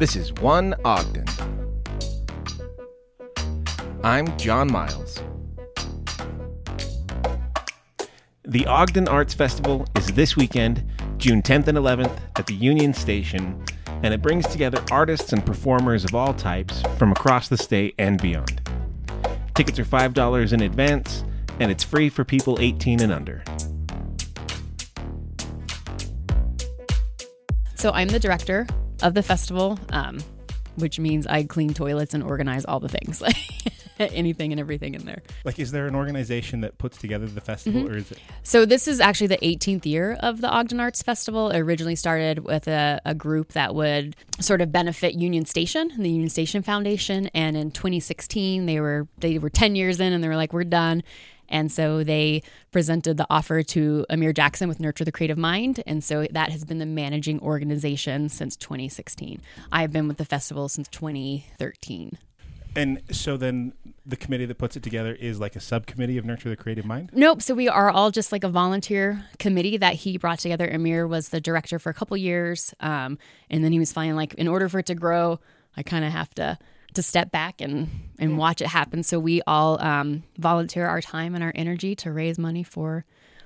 This is One Ogden. I'm John Miles. The Ogden Arts Festival is this weekend, June 10th and 11th, at the Union Station, and it brings together artists and performers of all types from across the state and beyond. Tickets are $5 in advance, and it's free for people 18 and under. So I'm the director of the festival, um, which means I clean toilets and organize all the things, like anything and everything in there. Like, is there an organization that puts together the festival, or is it? So this is actually the 18th year of the Ogden Arts Festival. It originally started with a, a group that would sort of benefit Union Station and the Union Station Foundation. And in 2016, they were they were 10 years in, and they were like, "We're done." And so they presented the offer to Amir Jackson with Nurture the Creative Mind. And so that has been the managing organization since 2016. I have been with the festival since 2013. And so then the committee that puts it together is like a subcommittee of Nurture the Creative Mind? Nope. So we are all just like a volunteer committee that he brought together. Amir was the director for a couple years. Um, and then he was finding like, in order for it to grow, I kind of have to to step back and and watch it happen. So we all um, volunteer our time and our energy to raise money for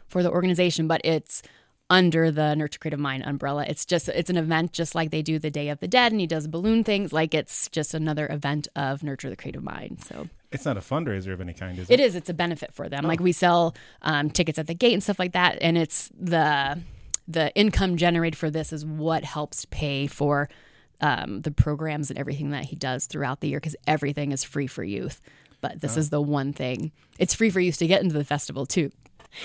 for the organization, but it's under the Nurture Creative Mind umbrella. It's just it's an event just like they do the Day of the Dead and he does balloon things. Like it's just another event of Nurture the Creative Mind. So It's not a fundraiser of any kind, is it? it is. It's a benefit for them. Like we sell um, tickets at the gate and stuff like that, and it's the the income generated for this is what helps pay for um, the programs and everything that he does throughout the year because everything is free for youth. But this is the one thing. It's free for youth to get into the festival too.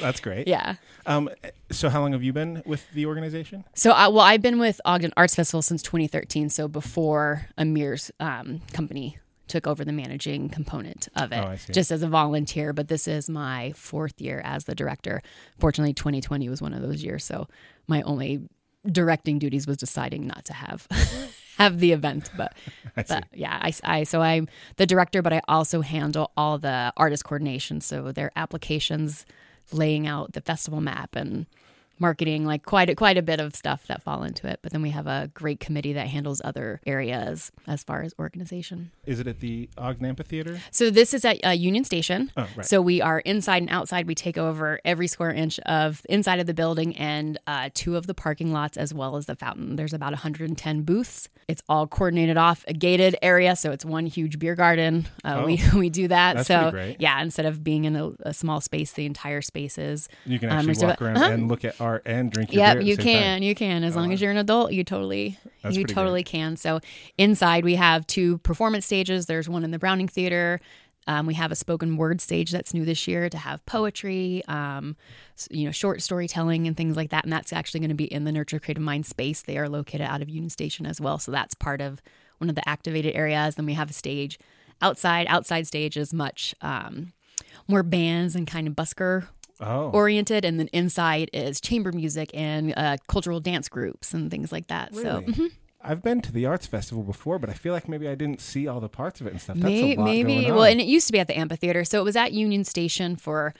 That's great. Yeah. Um, so how long have you been with the organization? So, I, well, I've been with Ogden Arts Festival since 2013. So before Amir's um, company took over the managing component of it, Oh, just as a volunteer. But this is my fourth year as the director. Fortunately, 2020 was one of those years. So my only directing duties was deciding not to have have the event. But, I but yeah, I, I so I'm the director, but I also handle all the artist coordination. So their applications, laying out the festival map and marketing, like quite a, quite a bit of stuff that fall into it. But then we have a great committee that handles other areas as far as organization. Is it at the Ogden Amphitheater? So this is at uh, Union Station. Oh, right. So we are inside and outside. We take over every square inch of inside of the building and uh, two of the parking lots as well as the fountain. There's about 110 booths. It's all coordinated off a gated area, so it's one huge beer garden. Uh, We we do that. So yeah, instead of being in a, a small space, the entire space is. You can um, actually reserved- walk around Uh-huh. and look at art and drink your Yep, you can. time. You can. As long as you're an adult, you totally That's you totally can. So inside we have two performance stages. There's one in the Browning Theater. Um, we have a spoken word stage that's new this year to have poetry, um, you know, short storytelling and things like that. And that's actually going to be in the Nurture Creative Mind space. They are located out of Union Station as well. So that's part of one of the activated areas. Then we have a stage outside. Outside stage is much um, more bands and kind of busker Oh, oriented, and then inside is chamber music and uh, cultural dance groups and things like that. So Really? mhm. I've been to the arts festival before, but I feel like maybe I didn't see all the parts of it and stuff. That's May- a lot maybe going well, and it used to be at the amphitheater, so it was at Union Station for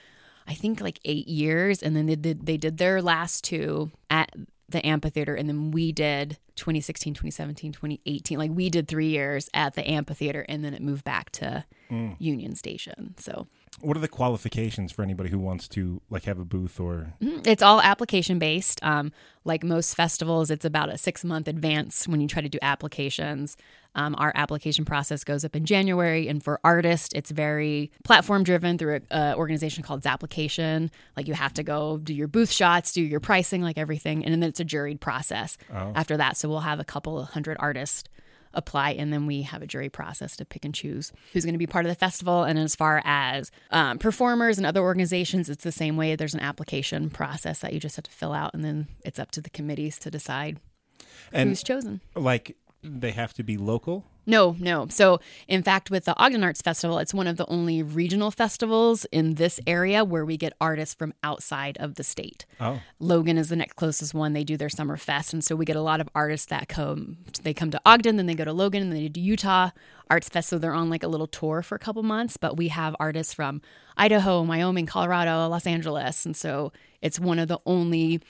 I think like eight years, and then they did they did their last two at the amphitheater, and then we did 2016, 2017, 2018. Like we did three years at the amphitheater, and then it moved back to Mm. Union Station. So what are the qualifications for anybody who wants to like have a booth or? Mhm. It's all application based. Um, like most festivals, it's about a six month advance when you try to do applications. Um, our application process goes up in January, and for artists, it's very platform driven through an organization called Zapplication. Like you have to go do your booth shots, do your pricing, like everything, and then it's a juried process Oh. after that. So we'll have a couple of hundred artists apply and then we have a jury process to pick and choose who's going to be part of the festival. And as far as um, performers and other organizations it's the same way. There's an application process that you just have to fill out and then it's up to the committees to decide And who's chosen. like they have to be local. no, no. So, in fact, with the Ogden Arts Festival, it's one of the only regional festivals in this area where we get artists from outside of the state. Oh, Logan is the next closest one. They do their summer fest, and so we get a lot of artists that come. They come to Ogden, then they go to Logan, and then they do Utah Arts Fest. So they're on like a little tour for a couple months. But we have artists from Idaho, Wyoming, Colorado, Los Angeles, and so it's one of the only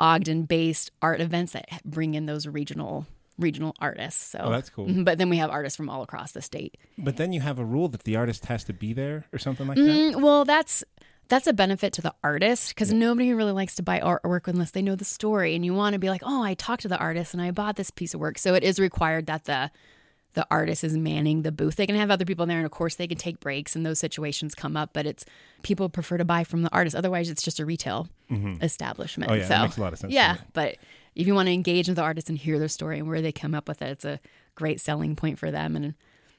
Ogden-based art events that bring in those regional regional artists. So Oh, that's cool. Mhm, But then we have artists from all across the state. But then you have a rule that the artist has to be there or something like that. Mm, well, that's that's a benefit to the artist because nobody really likes to buy artwork unless they know the story, and you want to be like, oh, I talked to the artist and I bought this piece of work. So it is required that the the artist is manning the booth. They can have other people in there, and of course they can take breaks, and those situations come up. But it's people prefer to buy from the artist. Otherwise, it's just a retail mm-hmm. establishment. Oh, yeah, so that makes a lot of sense Yeah, but if you want to engage with the artist and hear their story and where they come up with it, it's a great selling point for them. And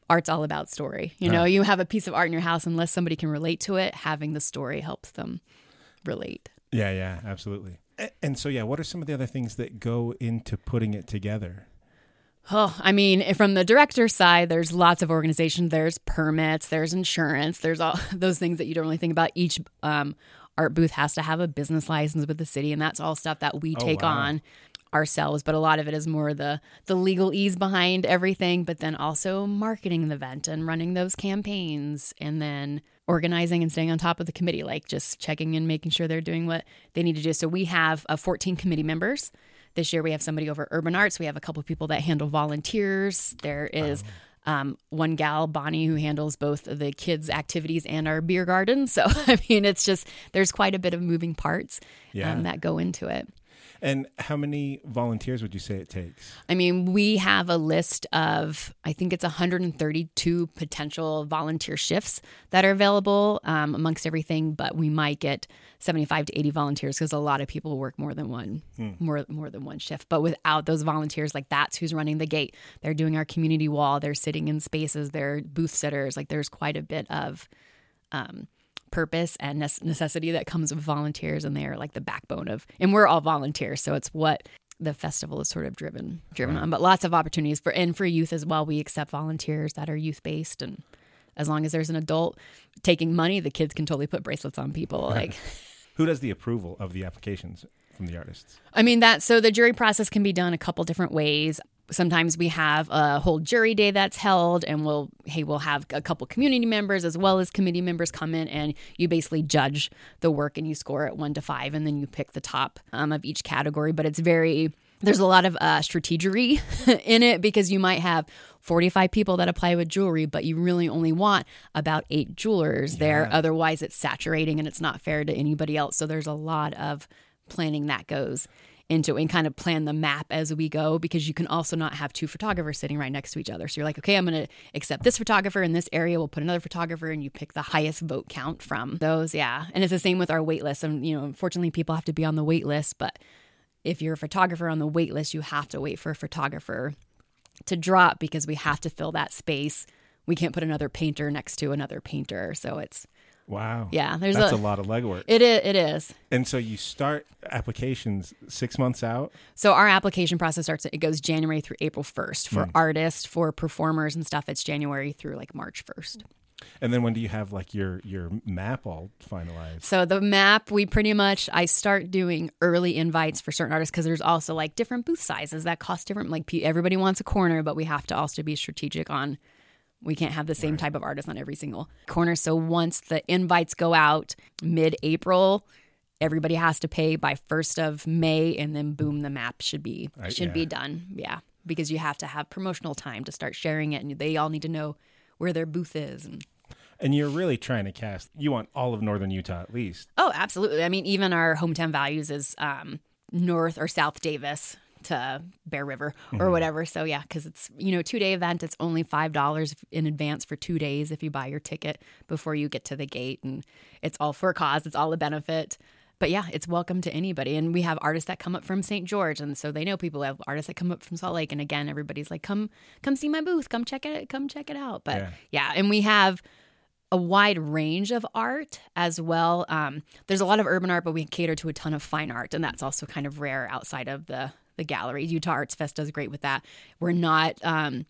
art's all about story. You know, you have a piece of art in your house, unless somebody can relate to it, having the story helps them relate. Yeah, yeah, absolutely. And so, yeah, what are some of the other things that go into putting it together? Oh, I mean, from the director's side, there's lots of organization. There's permits, there's insurance, there's all those things that you don't really think about. Each um, art booth has to have a business license with the city, and that's all stuff that we Oh, take wow. on ourselves. But a lot of it is more the the legal ease behind everything, but then also marketing the event and running those campaigns, and then organizing and staying on top of the committee, like just checking and making sure they're doing what they need to do. So we have uh, 14 committee members. This year we have somebody over urban arts. We have a couple of people that handle volunteers. There is um, one gal, Bonnie, who handles both the kids' activities and our beer garden. So I mean, it's just there's quite a bit of moving parts Yeah. um, that go into it. And how many volunteers would you say it takes? I mean, we have a list of, I think it's 132 potential volunteer shifts that are available um, amongst everything, but we might get 75 to 80 volunteers because a lot of people work more than one, more more than one shift. But without those volunteers, like that's who's running the gate. They're doing our community wall. They're sitting in spaces. They're booth sitters. Like there's quite a bit of um, purpose and necessity that comes with volunteers, and they are like the backbone of. And we're all volunteers, so it's what the festival is sort of driven driven on. But lots of opportunities for and for youth as well. We accept volunteers that are youth based, and as long as there's an adult taking money, the kids can totally put bracelets on people. Like. Who does the approval of the applications from the artists? I mean that so the jury process can be done a couple different ways. Sometimes we have a whole jury day that's held and we'll hey we'll have a couple community members as well as committee members come in and you basically judge the work and you score it 1 to 5 and then you pick the top um, of each category but it's very there's a lot of uh, strategery in it because you might have 45 people that apply with jewelry, but you really only want about eight jewelers there. Otherwise, it's saturating and it's not fair to anybody else. So there's a lot of planning that goes into and kind of plan the map as we go because you can also not have two photographers sitting right next to each other. So you're like, okay, I'm going to accept this photographer in this area. We'll put another photographer and you pick the highest vote count from those. Yeah. And it's the same with our wait list. And, you know, unfortunately, people have to be on the wait list, but if you're a photographer on the wait list, you have to wait for a photographer to drop because we have to fill that space. We can't put another painter next to another painter. So it's, Wow. yeah, there's That's a, a, lot of legwork. it is, it is. and so you start applications six months out. So our application process starts, it goes January through April 1st. For Hmm. artists, for performers and stuff, it's January through like March 1st. And then when do you have like your your map all finalized? So the map, we pretty much I start doing early invites for certain artists because there's also like different booth sizes that cost different. Like everybody wants a corner, but we have to also be strategic on. We can't have the same type of artist on every single corner. So once the invites go out mid-April, everybody has to pay by first of May, and then boom, the map should be Right, should yeah. be done. Yeah, because you have to have promotional time to start sharing it, and they all need to know where their booth is and And you're really trying to cast. You want all of northern Utah at least. Oh, absolutely. I mean, even our hometown values is um, North or South Davis to Bear River or whatever. So yeah, because it's you know two day event. It's only five dollars in advance for two days if you buy your ticket before you get to the gate, and it's all for a cause. It's all a benefit. But yeah, it's welcome to anybody. And we have artists that come up from St. George, and so they know people. We have artists that come up from Salt Lake, and again, everybody's like, "Come, come see my booth. Come check it. Come check it out." But Yeah. yeah, and we have a wide range of art as well. Um, there's a lot of urban art, but we cater to a ton of fine art, and that's also kind of rare outside of the the gallery. Utah Arts Fest does great with that. We're not um,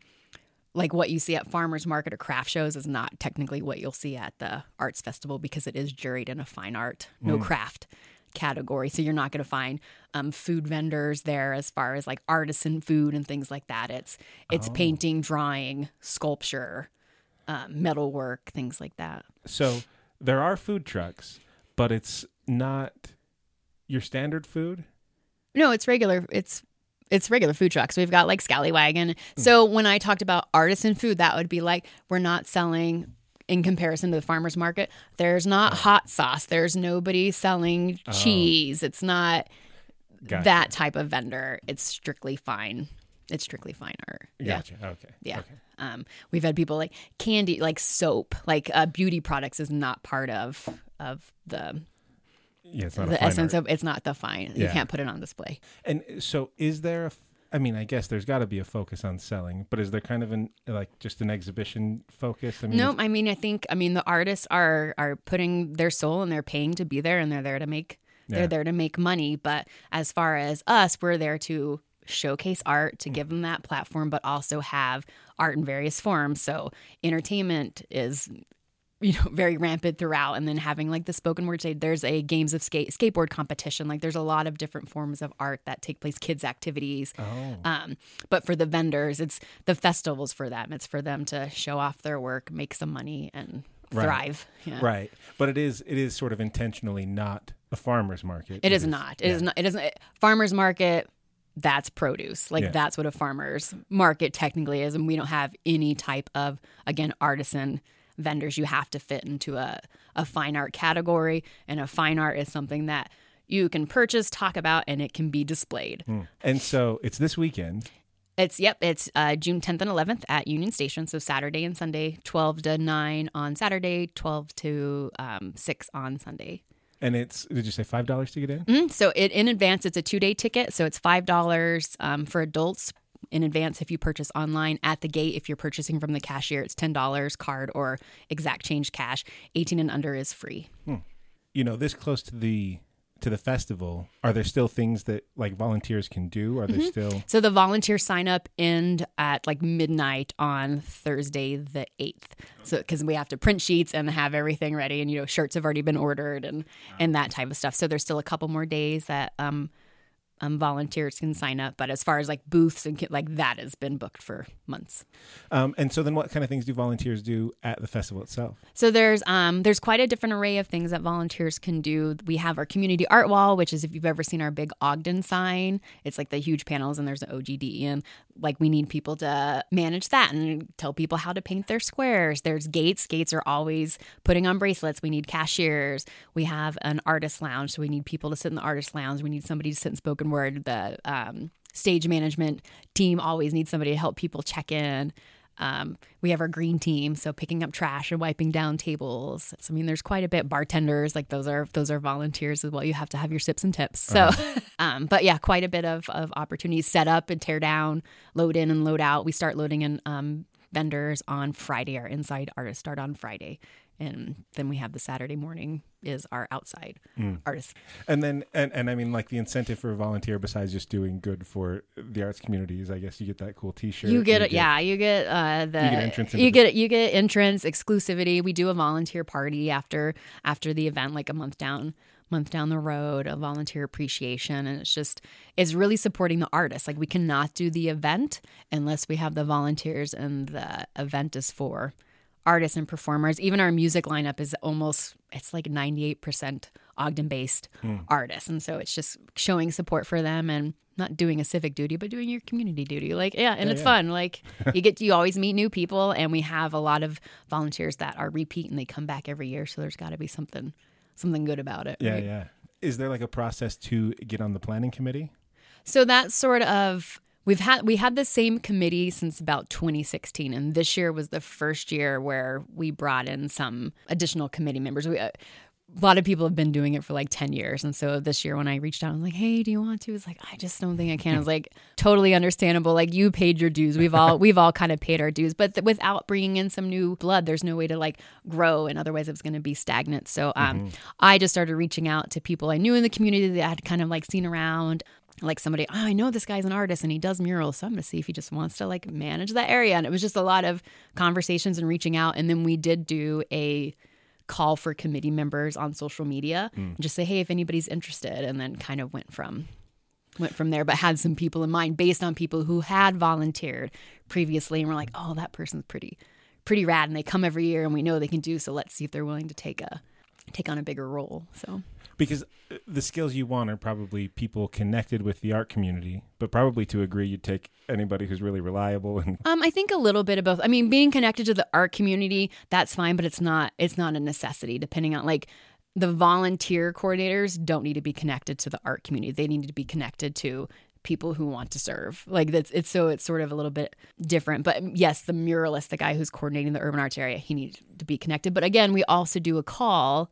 like what you see at farmers market or craft shows is not technically what you'll see at the arts festival because it is juried in a fine art, no craft category. So you're not going to find um, food vendors there as far as like artisan food and things like that. It's it's painting, drawing, sculpture, um, metalwork, things like that. So there are food trucks, but it's not your standard food. No, it's regular. It's it's regular food trucks. We've got like Scallywagon. So when I talked about artisan food, that would be like we're not selling in comparison to the farmers market. There's not hot sauce. There's nobody selling cheese. It's not Gotcha. that type of vendor. It's strictly fine. It's strictly fine art. Yeah. Gotcha. Okay. Yeah. Okay. Um, we've had people like candy, like soap, like uh, beauty products is not part of of the Yeah, it's not the fine essence art. of. It's not the fine. You can't put it on display. And so, is there a? I mean, I guess there's got to be a focus on selling, but is there kind of an like just an exhibition focus? I mean, No, I mean, I think, I mean, the artists are are putting their soul and they're paying to be there, and they're there to make Yeah. they're there to make money. But as far as us, we're there to showcase art, to hmm. give them that platform, but also have art in various forms. So entertainment is. You know, very rampant throughout, and then having like the spoken word say there's a games of skate skateboard competition. Like there's a lot of different forms of art that take place, kids activities. Oh. Um, but for the vendors, it's the festivals for them. It's for them to show off their work, make some money, and Right. thrive. Yeah. Right, but it is it is sort of intentionally not a farmer's market. It is not. It is yeah. not. It isn't. Farmers market. That's produce. Like Yeah. that's what a farmer's market technically is, and we don't have any type of again artisan vendors. You have to fit into a a fine art category, and a fine art is something that you can purchase, talk about, and it can be displayed. Hmm. And so it's this weekend. It's yep. It's uh, June 10th and 11th at Union Station. So Saturday and Sunday, 12 to 9 on Saturday, 12 to um, 6 on Sunday. And it's did you say five dollars to get in? Mhm. So it, in advance, it's a two day ticket. So it's five dollars um, for adults in advance if you purchase online. At the gate, if you're purchasing from the cashier, it's ten dollars card or exact change cash. 18 and under is free. You know, this close to the to the festival, are there still things that like volunteers can do? Are Mm-hmm. there still So the volunteer sign up end at like midnight on Thursday the 8th. So cuz we have to print sheets and have everything ready and you know shirts have already been ordered and and that type of stuff. So there's still a couple more days that um um, volunteers can sign up, but as far as like booths and like that has been booked for months. um, and so then what kind of things do volunteers do at the festival itself? So there's um there's quite a different array of things that volunteers can do. We have our community art wall, which is if you've ever seen our big Ogden sign, it's like the huge panels and there's an OGD and like we need people to manage that and tell people how to paint their squares. There's gates. Gates are always putting on bracelets. We need cashiers. We have an artist lounge, so we need people to sit in the artist lounge. We need somebody to sit in spoken word. The um, stage management team always needs somebody to help people check in. Um, we have our green team, so picking up trash and wiping down tables. So, I mean, there's quite a bit. Bartenders, like those are those are volunteers as well. You have to have your sips and tips. So, um, but yeah, quite a bit of of opportunities. Set up and tear down, load in and load out. We start loading in um, vendors on Friday. Our inside artists start on Friday, and then we have the Saturday morning is our outside artists. And then and, and I mean like the incentive for a volunteer besides just doing good for the arts communities, I guess you get that cool t shirt. You get it, yeah. You get uh, the You get entrance into you the- get you get entrance exclusivity. We do a volunteer party after after the event, like a month down month down the road, a volunteer appreciation, and it's just it's really supporting the artists. Like we cannot do the event unless we have the volunteers, and the event is for artists and performers. Even our music lineup is almost it's like ninety eight percent Ogden based Hmm. artists, and so it's just showing support for them and not doing a civic duty, but doing your community duty. Like yeah, and it's yeah. fun. Like you get you always meet new people, and we have a lot of volunteers that are repeat and they come back every year. So there's got to be something something good about it. Yeah, right? yeah. Is there like a process to get on the planning committee? So that's sort of we've had we had the same committee since about 2016, and this year was the first year where we brought in some additional committee members. We, uh, a lot of people have been doing it for like 10 years. And so this year when I reached out, I was like, hey, do you want to? It's like, I just don't think I can. I was like, totally understandable. Like you paid your dues. We've all, we've all kind of paid our dues, but th- without bringing in some new blood, there's no way to like grow. And otherwise it was going to be stagnant. So um, I just started reaching out to people I knew in the community that I had kind of like seen around like somebody, oh, I know this guy's an artist and he does murals. So I'm going to see if he just wants to like manage that area. And it was just a lot of conversations and reaching out. And then we did do a call for committee members on social media and just say, hey, if anybody's interested. And then kind of went from went from there, but had some people in mind based on people who had volunteered previously and were like, oh, that person's pretty pretty rad and they come every year and we know they can do so let's see if they're willing to take a take on a bigger role. So because uh, the skills you want are probably people connected with the art community, but probably to agree you'd take anybody who's really reliable and um, I think a little bit of both. I mean, being connected to the art community, that's fine, but it's not it's not a necessity. Depending on like the volunteer coordinators don't need to be connected to the art community. They need to be connected to people who want to serve. Like that's it's so it's sort of a little bit different. But yes, the muralist, the guy who's coordinating the urban arts area, he needs to be connected. But again, we also do a call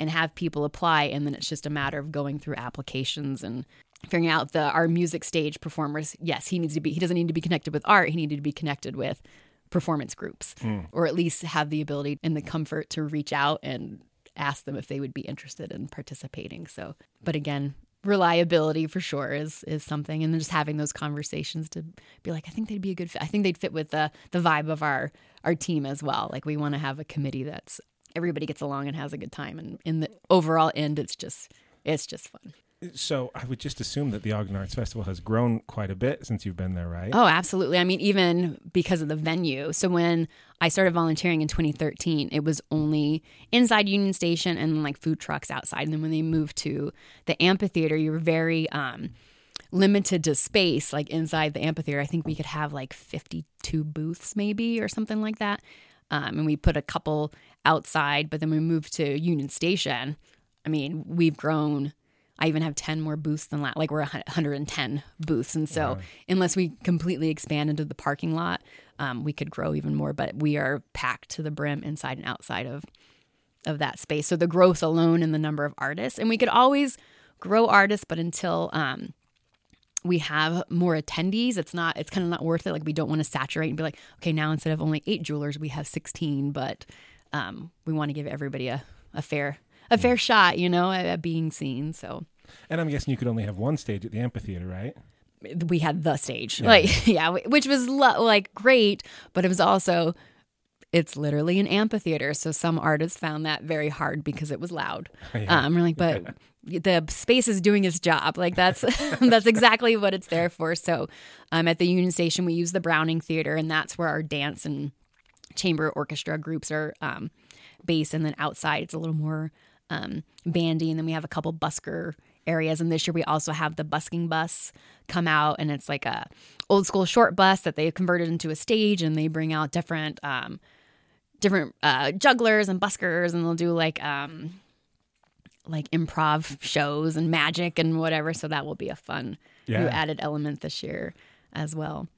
and have people apply and then it's just a matter of going through applications and figuring out the our music stage performers. Yes, he needs to be he doesn't need to be connected with art, he needed to be connected with performance groups mm. or at least have the ability and the comfort to reach out and ask them if they would be interested in participating. So, but again, reliability for sure is is something and then just having those conversations to be like I think they'd be a good fit. I think they'd fit with the the vibe of our our team as well. Like we want to have a committee that's everybody gets along and has a good time and in the overall end it's just it's just fun. So I would just assume that the Ogden Arts Festival has grown quite a bit since you've been there, right? Oh, absolutely. I mean, even because of the venue. So when I started volunteering in 2013, it was only inside Union Station and like food trucks outside. And then when they moved to the amphitheater, you were very um, limited to space, like inside the amphitheater. I think we could have like 52 booths, maybe, or something like that. Um, and we put a couple outside, but then we moved to Union Station. I mean, we've grown I even have 10 more booths than that. Like we're 110 booths. And so, wow. unless we completely expand into the parking lot, um, we could grow even more. But we are packed to the brim inside and outside of, of that space. So, the growth alone in the number of artists, and we could always grow artists, but until um, we have more attendees, it's not, it's kind of not worth it. Like, we don't want to saturate and be like, okay, now instead of only eight jewelers, we have 16. But um, we want to give everybody a, a fair a fair shot, you know, at, at being seen. So. And I'm guessing you could only have one stage at the amphitheater, right? we had the stage yeah. like yeah which was lo- like great but it was also it's literally an amphitheater so some artists found that very hard because it was loud yeah. um we're like but the space is doing its job. Like that's that's exactly what it's there for. So um at the union station we use the browning theater and that's where our dance and chamber orchestra groups are um based. And then outside it's a little more um, bandy, and then we have a couple busker areas. And this year we also have the busking bus come out, and it's like a old school short bus that they converted into a stage, and they bring out different um, different uh, jugglers and buskers, and they'll do like um, like improv shows and magic and whatever. So that will be a fun yeah. new added element this year as well.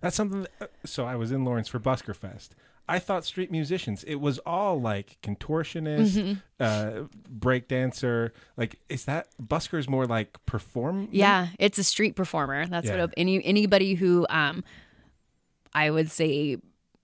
That's something. That, uh, so I was in Lawrence for Busker Fest. I thought street musicians. It was all like contortionist, mm-hmm. uh, breakdancer. Like, is that buskers more like perform? Yeah, it's a street performer. That's yeah. what any anybody who um, I would say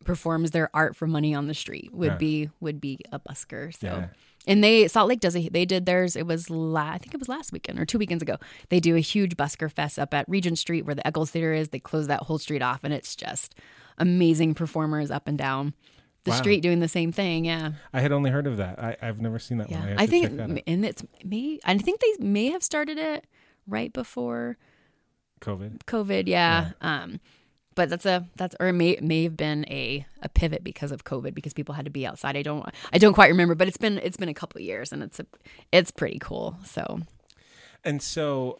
performs their art for money on the street would yeah. be would be a busker. So. Yeah. And they Salt Lake does a, they did theirs. It was la, I think it was last weekend or two weekends ago. They do a huge busker fest up at Regent Street where the Eccles Theater is. They close that whole street off, and it's just amazing performers up and down the wow. street doing the same thing. Yeah. I had only heard of that. I, have never seen that yeah. one. I, I think, and it's me. I think they may have started it right before COVID. COVID, yeah. yeah. Um, but that's a that's or it may may have been a a pivot because of COVID because people had to be outside. I don't I don't quite remember, but it's been it's been a couple years and it's a it's pretty cool. So. And so,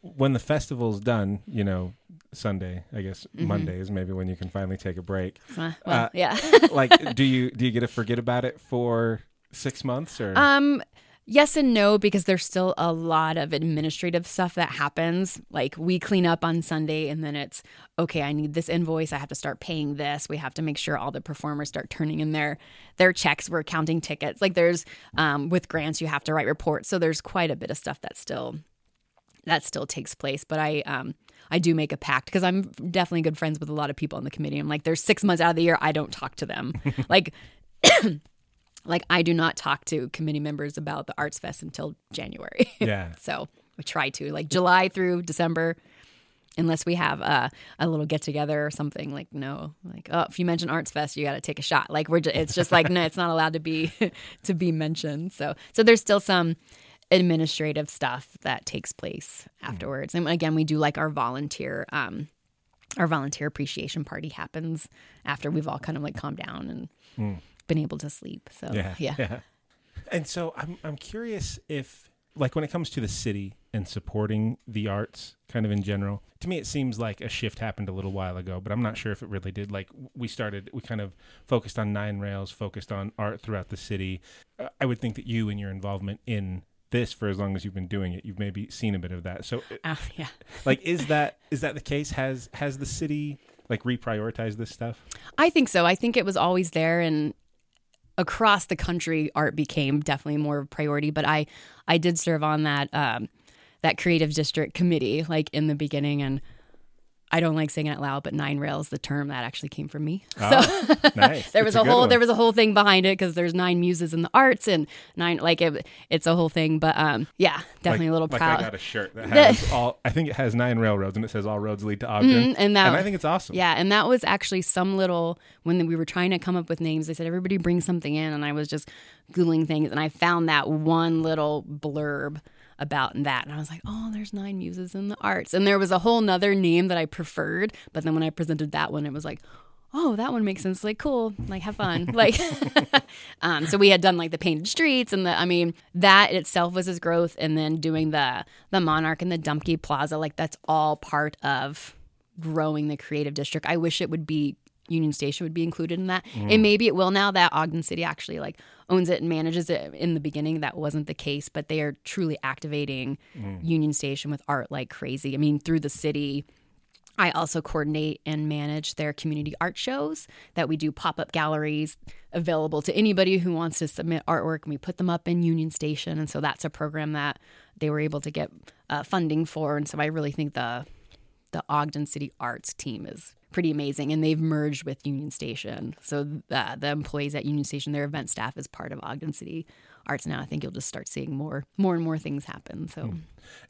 when the festival's done, you know, Sunday, I guess mm-hmm. Monday is maybe when you can finally take a break. Uh, well, uh, yeah. like, do you do you get to forget about it for six months or? Um, yes and no because there's still a lot of administrative stuff that happens. Like we clean up on Sunday, and then it's okay. I need this invoice. I have to start paying this. We have to make sure all the performers start turning in their their checks. We're counting tickets. Like there's um, with grants, you have to write reports. So there's quite a bit of stuff that still that still takes place. But I um I do make a pact because I'm definitely good friends with a lot of people on the committee. I'm like, there's six months out of the year I don't talk to them. like, like I do not talk to committee members about the Arts Fest until January. Yeah. so we try to like July through December, unless we have a, a little get together or something. Like no, like oh, if you mention Arts Fest, you got to take a shot. Like we're, just, it's just like no, it's not allowed to be to be mentioned. So so there's still some administrative stuff that takes place afterwards. And again, we do like our volunteer um our volunteer appreciation party happens after we've all kind of like calmed down and mm. Been able to sleep. So yeah. yeah. yeah. And so I'm I'm curious if like when it comes to the city and supporting the arts kind of in general to me it seems like a shift happened a little while ago but i'm not sure if it really did like we started we kind of focused on nine rails focused on art throughout the city uh, i would think that you and your involvement in this for as long as you've been doing it you've maybe seen a bit of that so Uh, yeah. like is that is that the case has has the city like reprioritized this stuff I think so. I think it was always there and across the country art became definitely more of a priority, but I I did serve on that um that creative district committee like in the beginning and I don't like saying it out loud, but nine rails, the term that actually came from me. So Ah, nice there It's was a a, whole one. there was a whole thing behind it because there's nine muses in the arts and nine like it, it's a whole thing. But um, yeah, definitely like, a little like proud. I got a shirt that has all. I think it has nine railroads and it says all roads lead to Ogden, Mhm, and that- I think it's awesome. Yeah, and that was actually some little when we were trying to come up with names. They said everybody bring something in, and I was just googling things, and I found that one little blurb about that, and I was like, oh, there's nine muses in the arts, and there was a whole nother name that I preferred, but then when I presented that one, it was like. Oh, that one makes sense. Like, cool. Like, have fun. Like, um, so we had done like the painted streets, and the. I mean, that itself was his growth, and then doing the the Monarch and the Dumke Plaza. Like, that's all part of growing the creative district. I wish it would be Union Station would be included in that. And maybe it will now that Ogden City actually like owns it and manages it. In the beginning that wasn't the case, but they are truly activating Union Station with art like crazy. I mean, through the city I also coordinate and manage their community art shows that we do pop up galleries available to anybody who wants to submit artwork, and we put them up in Union Station. And so that's a program that they were able to get uh, funding for. And so I really think the the Ogden City Arts team is pretty amazing, and they've merged with Union Station. So uh, the employees at Union Station, their event staff is part of Ogden City Arts now. I think you'll just start seeing more more and more things happen. So.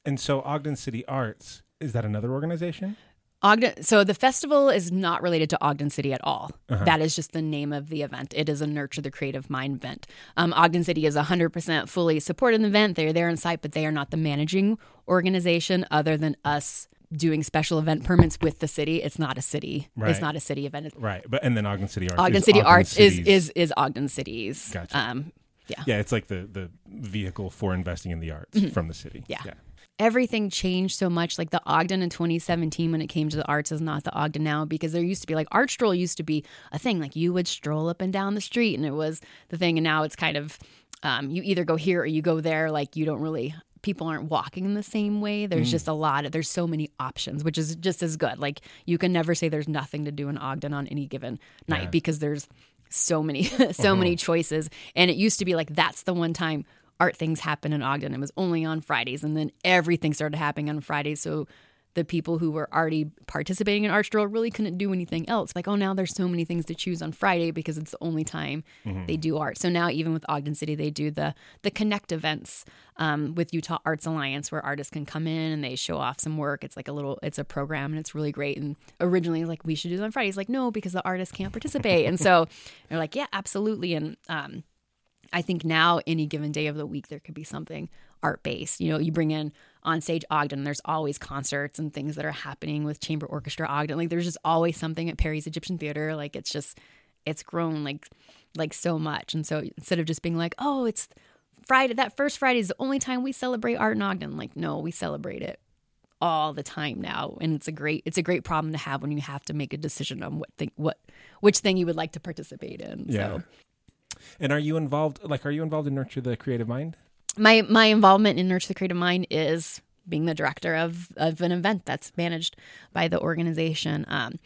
And so Ogden City Arts is that another organization? Ogden. So the festival is not related to Ogden City at all. That is just the name of the event. It is a Nurture the Creative Mind event. Um, Ogden City is 100% fully supported the event. They're there on site, but they are not the managing organization other than us doing special event permits with the city. It's not a city. Right. It's not a city event. Right, but and then Ogden City Arts. Ogden is City Ogden Arts is, City's- is is Ogden City's. Gotcha. Um, yeah. yeah, it's like the the vehicle for investing in the arts from the city. Mm-hmm. Yeah. yeah. everything changed so much. Like the Ogden in 2017, when it came to the arts, is not the Ogden now because there used to be like art stroll used to be a thing. Like you would stroll up and down the street, and it was the thing. And now it's kind of um, you either go here or you go there. Like you don't really people aren't walking in the same way. There's mm. just a lot of there's so many options, which is just as good. Like you can never say there's nothing to do in Ogden on any given night because there's so many so uh-huh. many choices. And it used to be like that's the one time art things happen in Ogden. It was only on Fridays, and then everything started happening on Fridays. So the people who were already participating in Art Stroll really couldn't do anything else. Like, oh, now there's so many things to choose on Friday because it's the only time they do art. So now, even with Ogden City, they do the the Connect events um, with Utah Arts Alliance, where artists can come in and they show off some work. It's like a little, it's a program, and it's really great. And originally, like we should do it on Fridays, like no, because the artists can't participate. and so they're like, yeah, absolutely. And um, I think now any given day of the week there could be something art based. You know, you bring in on stage Ogden, there's always concerts and things that are happening with Chamber Orchestra Ogden. Like there's just always something at Peery's Egyptian Theater. Like it's just it's grown like like so much. And so instead of just being like, oh, it's Friday, that first Friday is the only time we celebrate art in Ogden. Like, no, we celebrate it all the time now and it's a great it's a great problem to have when you have to make a decision on what thing what which thing you would like to participate in Yeah. so And are you involved? Like, are you involved in Nurture the Creative Mind? My my involvement in Nurture the Creative Mind is being the director of of an event that's managed by the organization. Um,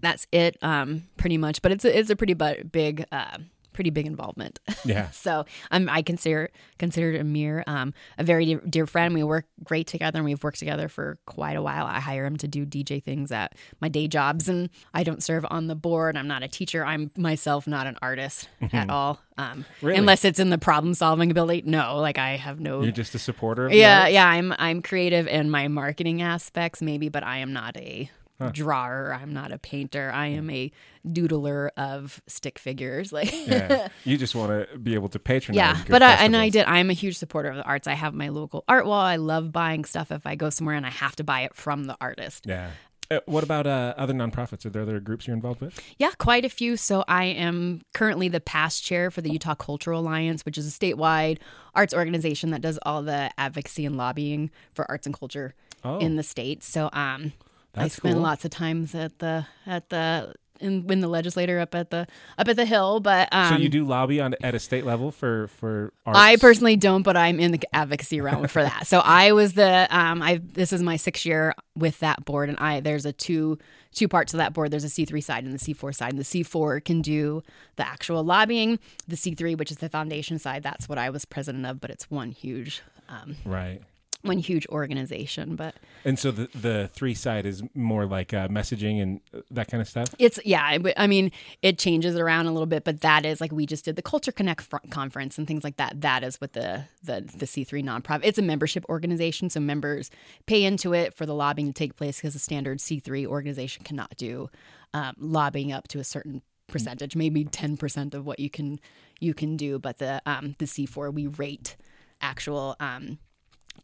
that's it, um, pretty much. But it's a, it's a pretty big. Uh, Pretty big involvement, Yeah. so um, I consider considered Amir um, a very dear, dear friend. We work great together, and we've worked together for quite a while. I hire him to do DJ things at my day jobs, and I don't serve on the board. I'm not a teacher. I'm myself not an artist at all, um, Really? unless it's in the problem solving ability. No, like I have no. You're just a supporter. Of yeah, yeah. I'm I'm creative in my marketing aspects, maybe, but I am not a drawer. I'm not a painter. I am a doodler of stick figures. Like yeah. You just want to be able to patronize. yeah, but I, and I did. I'm a huge supporter of the arts. I have my local art wall. I love buying stuff if I go somewhere and I have to buy it from the artist. Yeah. Uh, what about uh, other nonprofits? Are there other groups you're involved with? Yeah, quite a few. So I am currently the past chair for the Utah Cultural Alliance, which is a statewide arts organization that does all the advocacy and lobbying for arts and culture Oh. in the state. So um, I That's spend cool. lots of times at the at the in, in the legislator up at the up at the hill. But um, so you do lobby on at a state level for for arts? I personally don't, but I'm in the advocacy realm for that. So I was the um I this is my sixth year with that board and I there's a two two parts of that board. There's a C3 side and the C4 side. And the C4 can do the actual lobbying. The C3, which is the foundation side, that's what I was president of, but it's one huge um right. One huge organization, but And so the the three side is more like uh, messaging and uh, that kind of stuff. It's yeah. I mean, it changes around a little bit, but that is like we just did the Culture Connect conference and things like that. That is what the the the C three nonprofit. It's a membership organization, so members pay into it for the lobbying to take place because a standard C three organization cannot do um, lobbying up to a certain percentage, maybe ten percent of what you can you can do. But the um, the C four we rate actual. Um,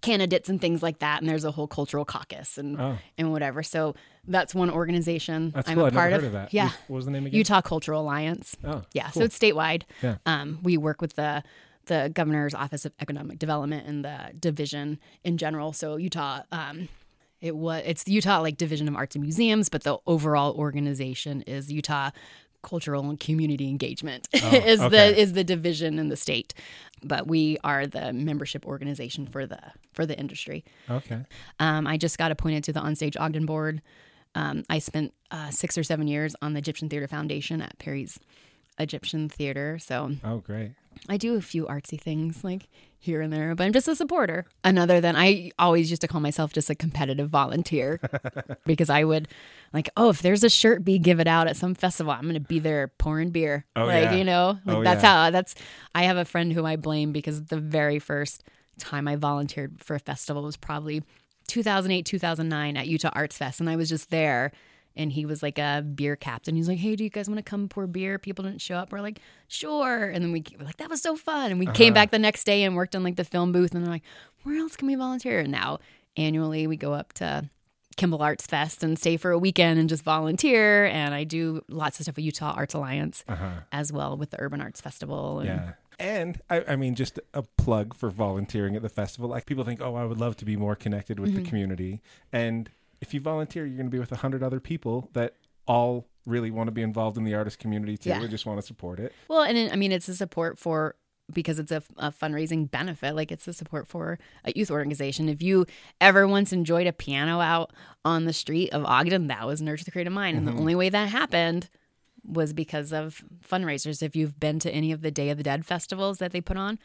candidates and things like that and there's a whole cultural caucus and Oh. and whatever so that's one organization That's i'm cool. a part of of that. yeah What was the name again? utah cultural alliance Oh, yeah cool. so it's statewide Yeah. um, we work with the the governor's office of economic development and the division in general so utah um, it was it's the utah like division of arts and museums but the overall organization is utah cultural and community engagement is okay. the is the division in the state but we are the membership organization for the for the industry Okay. um, I just got appointed to the Onstage Ogden board. Um, I spent uh, six or seven years on the Egyptian Theater Foundation at Peery's Egyptian Theater. So Oh, great. I do a few artsy things like here and there, but I'm just a supporter. Another than I always used to call myself just a competitive volunteer because I would like, oh, if there's a shirt be give it out at some festival, I'm going to be there pouring beer. Oh, like, yeah. you know, like Oh, that's yeah. how that's, I have a friend who I blame because the very first time I volunteered for a festival was probably 2008, 2009 at Utah Arts Fest. And I was just there and he was like a beer captain. He's like, "Hey, do you guys want to come pour beer?" People didn't show up. We're like, "Sure." And then we were like, "That was so fun." And we came back the next day and worked on like the film booth. And they're like, "Where else can we volunteer?" And now annually we go up to Kimball Arts Fest and stay for a weekend and just volunteer. And I do lots of stuff with Utah Arts Alliance as well with the Urban Arts Festival. And Yeah. And I, I mean, just a plug for volunteering at the festival. Like people think, oh, I would love to be more connected with Mm-hmm. the community. And if you volunteer, you're going to be with a hundred other people that all really want to be involved in the artist community too. Yeah. We just want to support it. Well, and I mean, it's a support for because it's a, a fundraising benefit. Like it's a support for a youth organization. If you ever once enjoyed a piano out on the street of Ogden, that was Nurture the Creative Mind, and the mm-hmm. only way that happened was because of fundraisers. If you've been to any of the Day of the Dead festivals that they put on,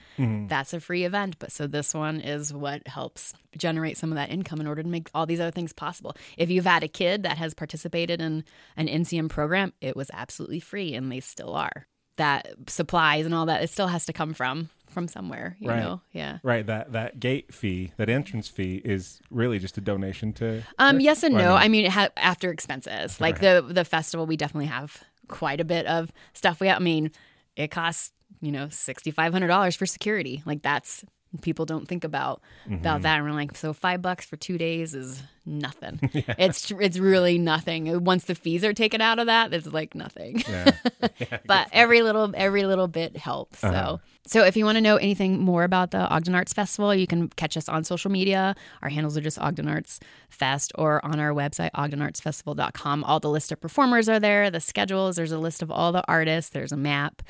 that's a free event. But so this one is what helps generate some of that income in order to make all these other things possible. If you've had a kid that has participated in an NCM program, it was absolutely free, and they still are. That supplies and all that, it still has to come from from somewhere, you Right. know? Yeah. Right. That that gate fee, that entrance fee, is really just a donation to. Um, yes and I no. mean- I mean, it ha- after expenses, like the the festival, we definitely have quite a bit of stuff. We, have. I mean, it costs you know sixty five hundred dollars for security. Like that's people don't think about Mm-hmm. about that. And we're like, so five bucks for two days is nothing. It's it's really nothing. Once the fees are taken out of that, it's like nothing. Yeah. but every little every little bit helps. So Uh-huh. so if you want to know anything more about the Ogden Arts Festival, you can catch us on social media. Our handles are just Ogden Arts Fest or on our website ogdenartsfestival.com. All the list of performers are there, the schedules, there's a list of all the artists, there's a map.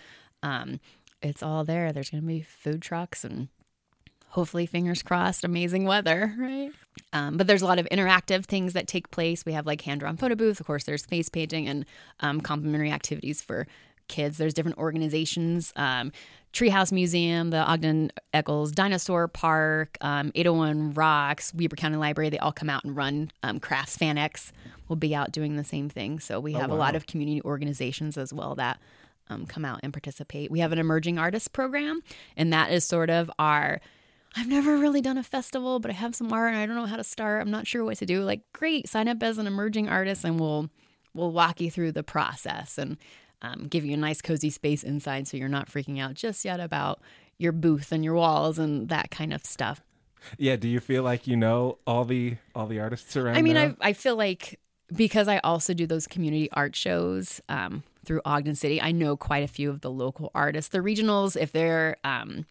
Um, it's all there. There's going to be food trucks and hopefully fingers crossed amazing weather right? Um, but there's a lot of interactive things that take place. We have like hand-drawn photo booth. Of course there's face painting and um, complimentary activities for kids. There's different organizations um, treehouse museum the ogden eccles dinosaur park um, 801 rocks weber county library. They all come out and run um, crafts FanX will be out doing the same thing. So we have a lot of community organizations as well that um, come out and participate. We have an emerging artist program and that is sort of our I've never really done a festival, but I have some art and I don't know how to start. I'm not sure what to do. Like, great, sign up as an emerging artist and we'll we'll walk you through the process and um, give you a nice cozy space inside so you're not freaking out just yet about your booth and your walls and that kind of stuff. yeah. Do you feel like you know all the all the artists around? I mean, now? I I feel like because I also do those community art shows um, through Ogden City, I know quite a few of the local artists. The regionals, if they're um,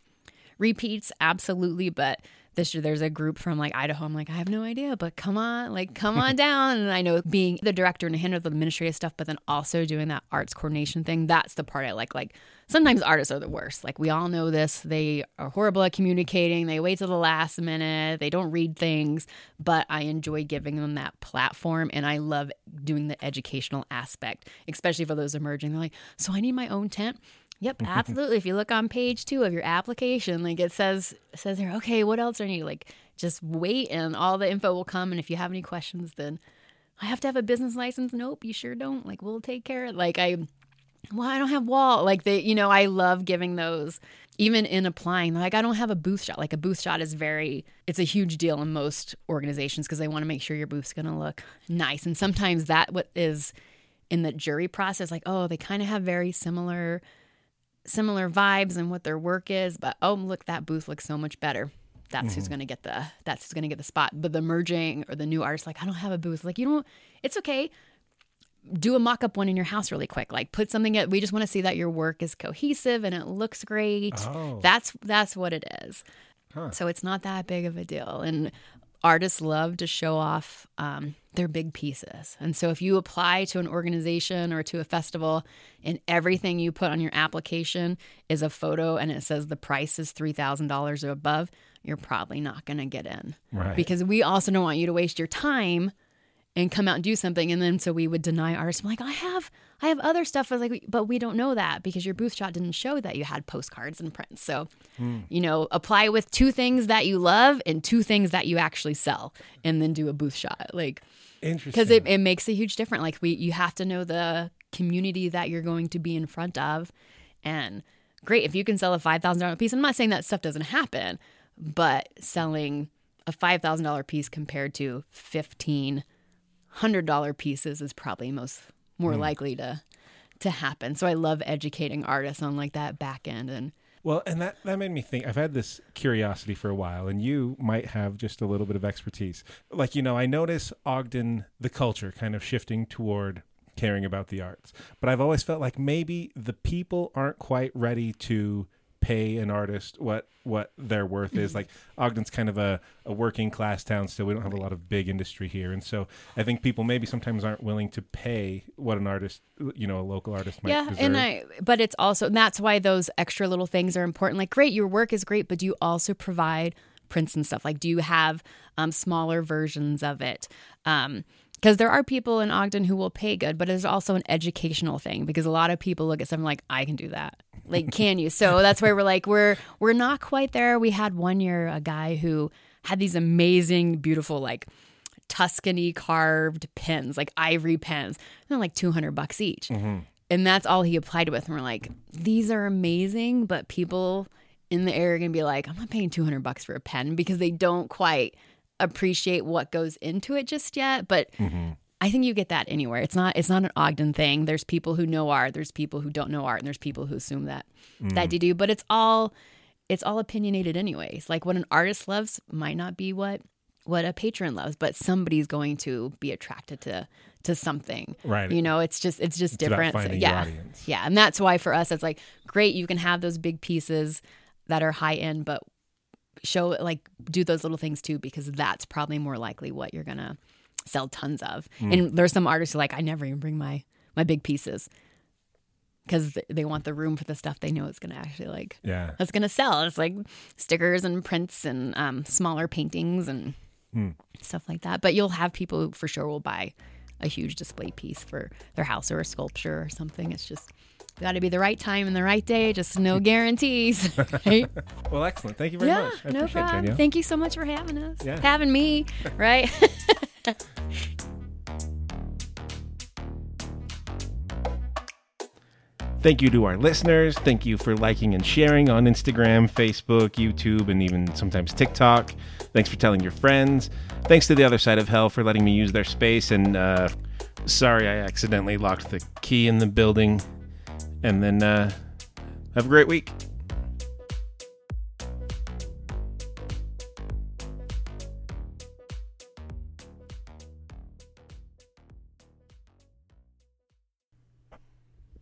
repeats, absolutely. But this year there's a group from like Idaho. I'm like, I have no idea, but come on, like come on down. And I know being the director and handle the administrative stuff, but then also doing that arts coordination thing, that's the part I like. Like sometimes artists are the worst. Like we all know this. They are horrible at communicating. They wait till the last minute. They don't read things, but I enjoy giving them that platform and I love doing the educational aspect, especially for those emerging. They're like, so I need my own tent. Yep, absolutely. if you look on page two of your application, like it says says there, okay, what else are you like? Just wait and all the info will come. And if you have any questions, then I have to have a business license. Nope, you sure don't. Like we'll take care of it. Like I well, I don't have wall. Like they, you know, I love giving those. Even in applying, like I don't have a booth shot. Like a booth shot is very, it's a huge deal in most organizations because they want to make sure your booth's going to look nice. And sometimes that what is in the jury process, like oh, they kind of have very similar similar vibes and what their work is, but oh look, that booth looks so much better. That's mm-hmm. who's gonna get the that's who's gonna get the spot. But the merging or the new artist, like I don't have a booth. Like you don't. It's okay. Do a mock up one in your house really quick. Like put something. At, we just want to see that your work is cohesive and it looks great. Oh. That's that's what it is. Huh. So it's not that big of a deal. And artists love to show off um, their big pieces. And so if you apply to an organization or to a festival and everything you put on your application is a photo and it says the price is $3,000 or above, you're probably not going to get in. Right. Because we also don't want you to waste your time and come out and do something and then so we would deny artists I'm like I have I have other stuff I was like but we don't know that because your booth shot didn't show that you had postcards and prints. So mm. you know apply with two things that you love and two things that you actually sell and then do a booth shot like interesting, because it, it makes a huge difference. Like we you have to know the community that you're going to be in front of. And great if you can sell a $5000 piece I'm not saying that stuff doesn't happen but selling a $5000 piece compared to 15 hundred dollar pieces is probably most more mm. likely to to happen. So I love educating artists on like that back end and well, and that, that made me think. I've had this curiosity for a while, and you might have just a little bit of expertise. Like, you know, I notice Ogden, the culture kind of shifting toward caring about the arts. But I've always felt like maybe the people aren't quite ready to pay an artist what what their worth is. Like Ogden's kind of a, a working class town still. We don't have a lot of big industry here. And so I think people maybe sometimes aren't willing to pay what an artist you know, a local artist might yeah, deserve. and I but it's also that's why those extra little things are important. Like great, your work is great, but do you also provide prints and stuff? Like do you have um, smaller versions of it? Um, because there are people in Ogden who will pay good, but it's also an educational thing because a lot of people look at something like I can do that. Like can you? So that's why we're like we're we're not quite there. We had one year a guy who had these amazing beautiful like Tuscany carved pens, like ivory pens. They're like 200 bucks each. Mm-hmm. And that's all he applied with. And we're like, these are amazing, but people in the area are going to be like, I'm not paying 200 bucks for a pen because they don't quite appreciate what goes into it just yet, but mm-hmm. I think you get that anywhere. It's not it's not an Ogden thing. There's people who know art, there's people who don't know art, and there's people who assume that mm. that you do, but it's all it's all opinionated anyways. Like what an artist loves might not be what what a patron loves, but somebody's going to be attracted to to something. Right. You know, it's just it's just it's different. So, yeah. Yeah. And that's why for us it's like great you can have those big pieces that are high end, but show like do those little things too because that's probably more likely what you're gonna sell tons of. Mm. And there's some artists who like I never even bring my my big pieces because they want the room for the stuff they know is going to actually like yeah that's going to sell it's like stickers and prints and um, smaller paintings and mm. stuff like that but you'll have people who for sure will buy a huge display piece for their house or a sculpture or something it's just got to be the right time and the right day. Just no guarantees. Right? well, excellent. Thank you very yeah, much. I no problem. It, Thank you so much for having us. Yeah. Having me, right? Thank you to our listeners. Thank you for liking and sharing on Instagram, Facebook, YouTube, and even sometimes TikTok. Thanks for telling your friends. Thanks to the other side of hell for letting me use their space. And uh, sorry, I accidentally locked the key in the building. And then uh, have a great week.